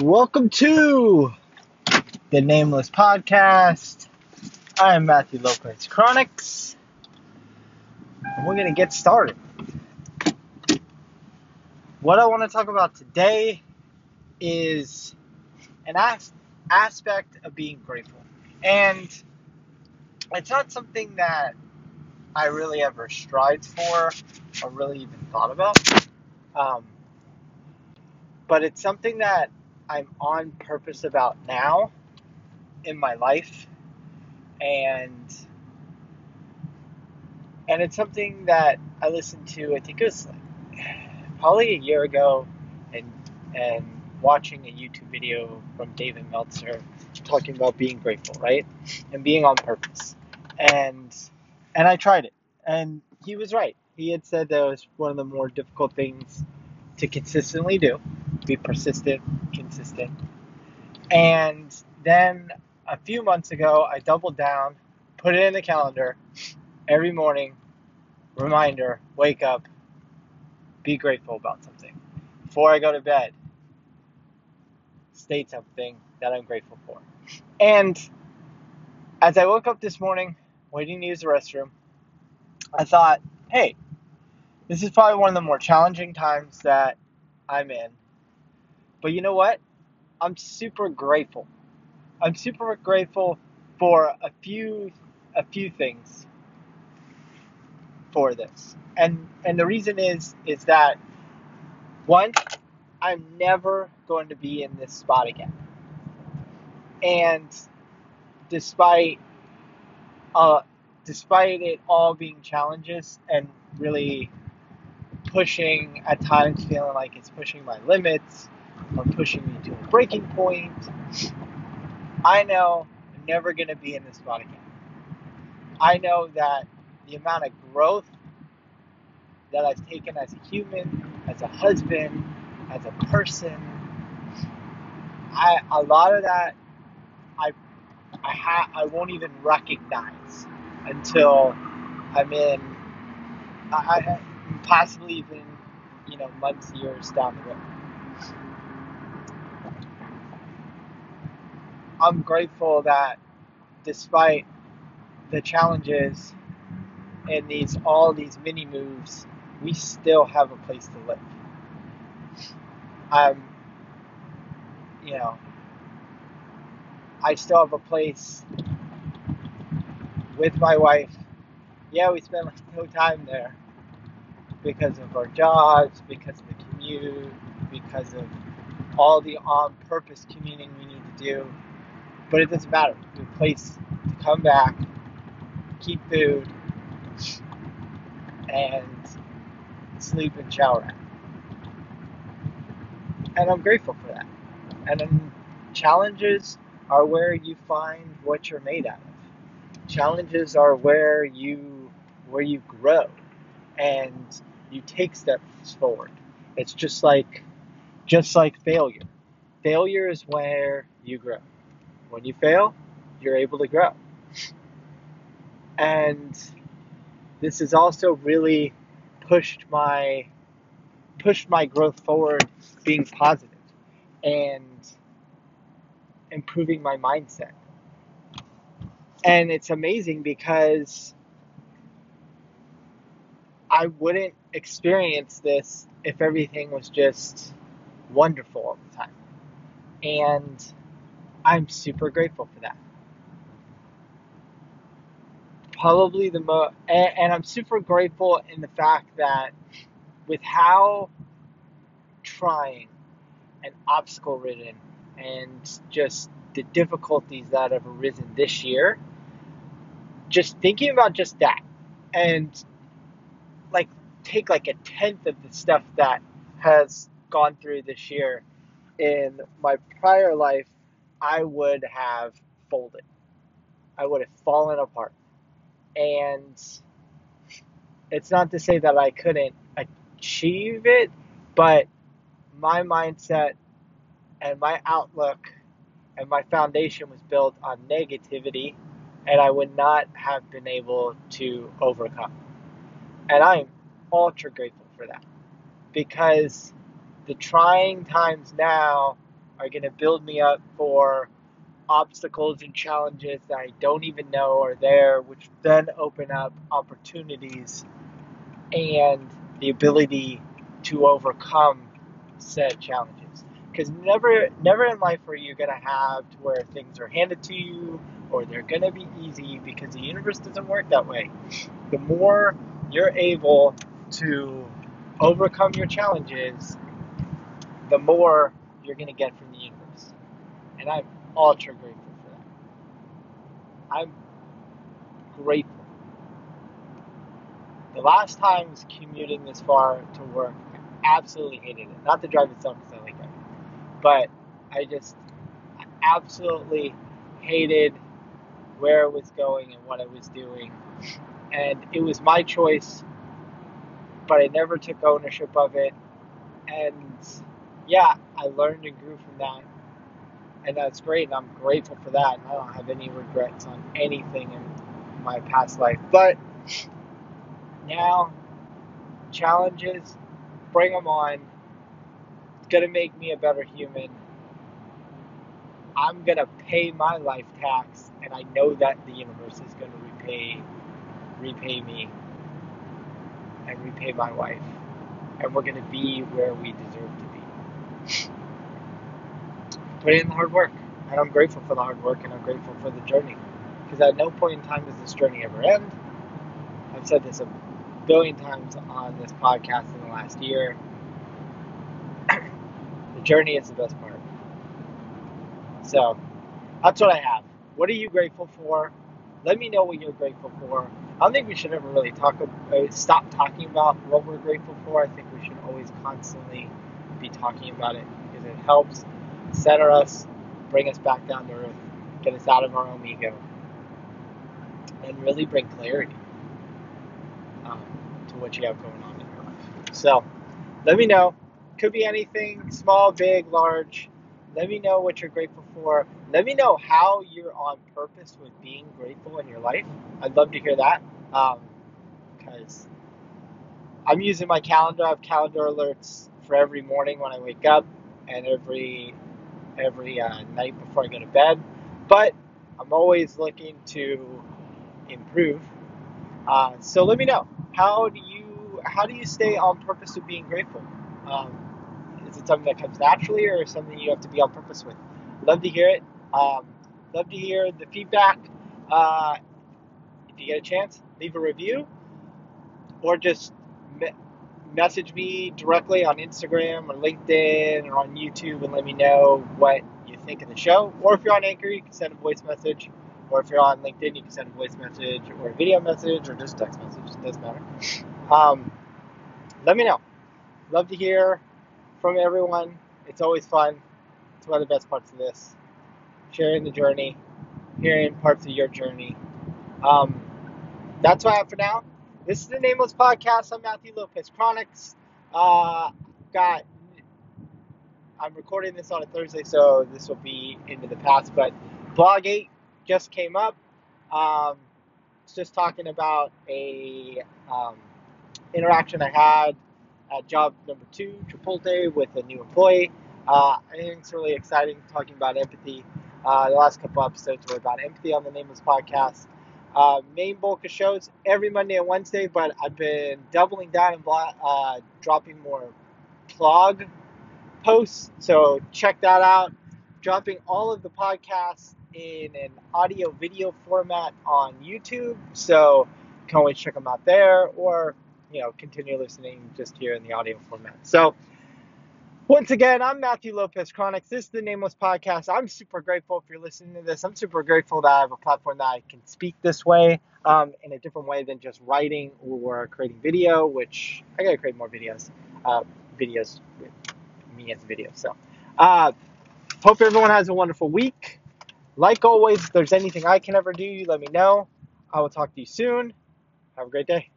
Welcome to the Nameless Podcast. I'm Matthew Lopez Chronics, and we're going to get started. What I want to talk about today is an as- aspect of being grateful. And it's not something that I really ever strived for or really even thought about. Um, but it's something that I'm on purpose about now in my life and and it's something that I listened to I think it was like, probably a year ago and and watching a YouTube video from David Meltzer talking about being grateful, right? And being on purpose. And and I tried it. And he was right. He had said that it was one of the more difficult things to consistently do. Be persistent, consistent. And then a few months ago, I doubled down, put it in the calendar every morning, reminder, wake up, be grateful about something. Before I go to bed, state something that I'm grateful for. And as I woke up this morning, waiting to use the restroom, I thought, hey, this is probably one of the more challenging times that I'm in. But you know what? I'm super grateful. I'm super grateful for a few a few things for this. And and the reason is is that one, I'm never going to be in this spot again. And despite uh despite it all being challenges and really pushing at times feeling like it's pushing my limits or pushing me to a breaking point, I know I'm never going to be in this spot again. I know that the amount of growth that I've taken as a human, as a husband, as a person, I a lot of that I I ha- I won't even recognize until I'm in I, I possibly even you know months years down the road. I'm grateful that despite the challenges and these all these mini moves, we still have a place to live. I'm, you know, I still have a place with my wife. Yeah, we spend like no time there because of our jobs, because of the commute, because of all the on-purpose commuting we need to do. But it doesn't matter. A place to come back, keep food, and sleep and shower. And I'm grateful for that. And then challenges are where you find what you're made out of. Challenges are where you where you grow and you take steps forward. It's just like just like failure. Failure is where you grow. When you fail, you're able to grow. And this has also really pushed my pushed my growth forward being positive and improving my mindset. And it's amazing because I wouldn't experience this if everything was just wonderful all the time. And I'm super grateful for that. Probably the most, and, and I'm super grateful in the fact that with how trying and obstacle ridden and just the difficulties that have arisen this year, just thinking about just that and like take like a tenth of the stuff that has gone through this year in my prior life, I would have folded. I would have fallen apart. And it's not to say that I couldn't achieve it, but my mindset and my outlook and my foundation was built on negativity, and I would not have been able to overcome. And I'm ultra grateful for that because the trying times now are going to build me up for obstacles and challenges that I don't even know are there, which then open up opportunities and the ability to overcome said challenges. Because never, never in life are you going to have to where things are handed to you or they're going to be easy because the universe doesn't work that way. The more you're able to overcome your challenges, the more you're going to get from the universe. And I'm ultra grateful for that. I'm grateful. The last time I was commuting this far to work, I absolutely hated it. Not the drive itself because I like it, but I just absolutely hated where it was going and what I was doing. And it was my choice, but I never took ownership of it. And yeah, I learned and grew from that. And that's great, and I'm grateful for that. And I don't have any regrets on anything in my past life. But now, challenges, bring them on. It's going to make me a better human. I'm going to pay my life tax, and I know that the universe is going to repay repay me and repay my wife. And we're going to be where we deserve to be. Put in the hard work. And I'm grateful for the hard work and I'm grateful for the journey. Because at no point in time does this journey ever end. I've said this a billion times on this podcast in the last year. the journey is the best part. So that's what I have. What are you grateful for? Let me know what you're grateful for. I don't think we should ever really talk about, stop talking about what we're grateful for. I think we should always constantly be talking about it because it helps center us, bring us back down to earth, get us out of our own ego, and really bring clarity um, to what you have going on in your life. So let me know. Could be anything small, big, large. Let me know what you're grateful for. Let me know how you're on purpose with being grateful in your life. I'd love to hear that because um, I'm using my calendar. I have calendar alerts for every morning when I wake up and every every uh, night before I go to bed. But I'm always looking to improve. Uh, so let me know how do you how do you stay on purpose with being grateful? Um, is it something that comes naturally, or something you have to be on purpose with? Love to hear it. Um, love to hear the feedback. Uh, if you get a chance, leave a review, or just message me directly on Instagram or LinkedIn or on YouTube and let me know what you think of the show. Or if you're on Anchor, you can send a voice message. Or if you're on LinkedIn, you can send a voice message or a video message or just text message. It doesn't matter. Um, let me know. Love to hear from everyone. It's always fun. It's one of the best parts of this. Sharing the journey, hearing parts of your journey. Um, that's what I have for now. This is the Nameless Podcast. I'm Matthew Lopez Chronics. Uh, got. I'm recording this on a Thursday, so this will be into the past. But Blog 8 just came up. Um, it's just talking about a um, interaction I had at job number two, Chipotle, with a new employee. Uh, I think it's really exciting talking about empathy. Uh, the last couple episodes were about empathy on the Nameless Podcast. Uh, main bulk of shows every Monday and Wednesday, but I've been doubling down and uh, dropping more blog posts. So check that out. Dropping all of the podcasts in an audio video format on YouTube. So you can always check them out there or, you know, continue listening just here in the audio format. So once again, I'm Matthew Lopez Chronics. This is the Nameless Podcast. I'm super grateful if you're listening to this. I'm super grateful that I have a platform that I can speak this way um, in a different way than just writing or creating video, which I gotta create more videos. Uh, videos with me as a video. So, uh, hope everyone has a wonderful week. Like always, if there's anything I can ever do, you let me know. I will talk to you soon. Have a great day.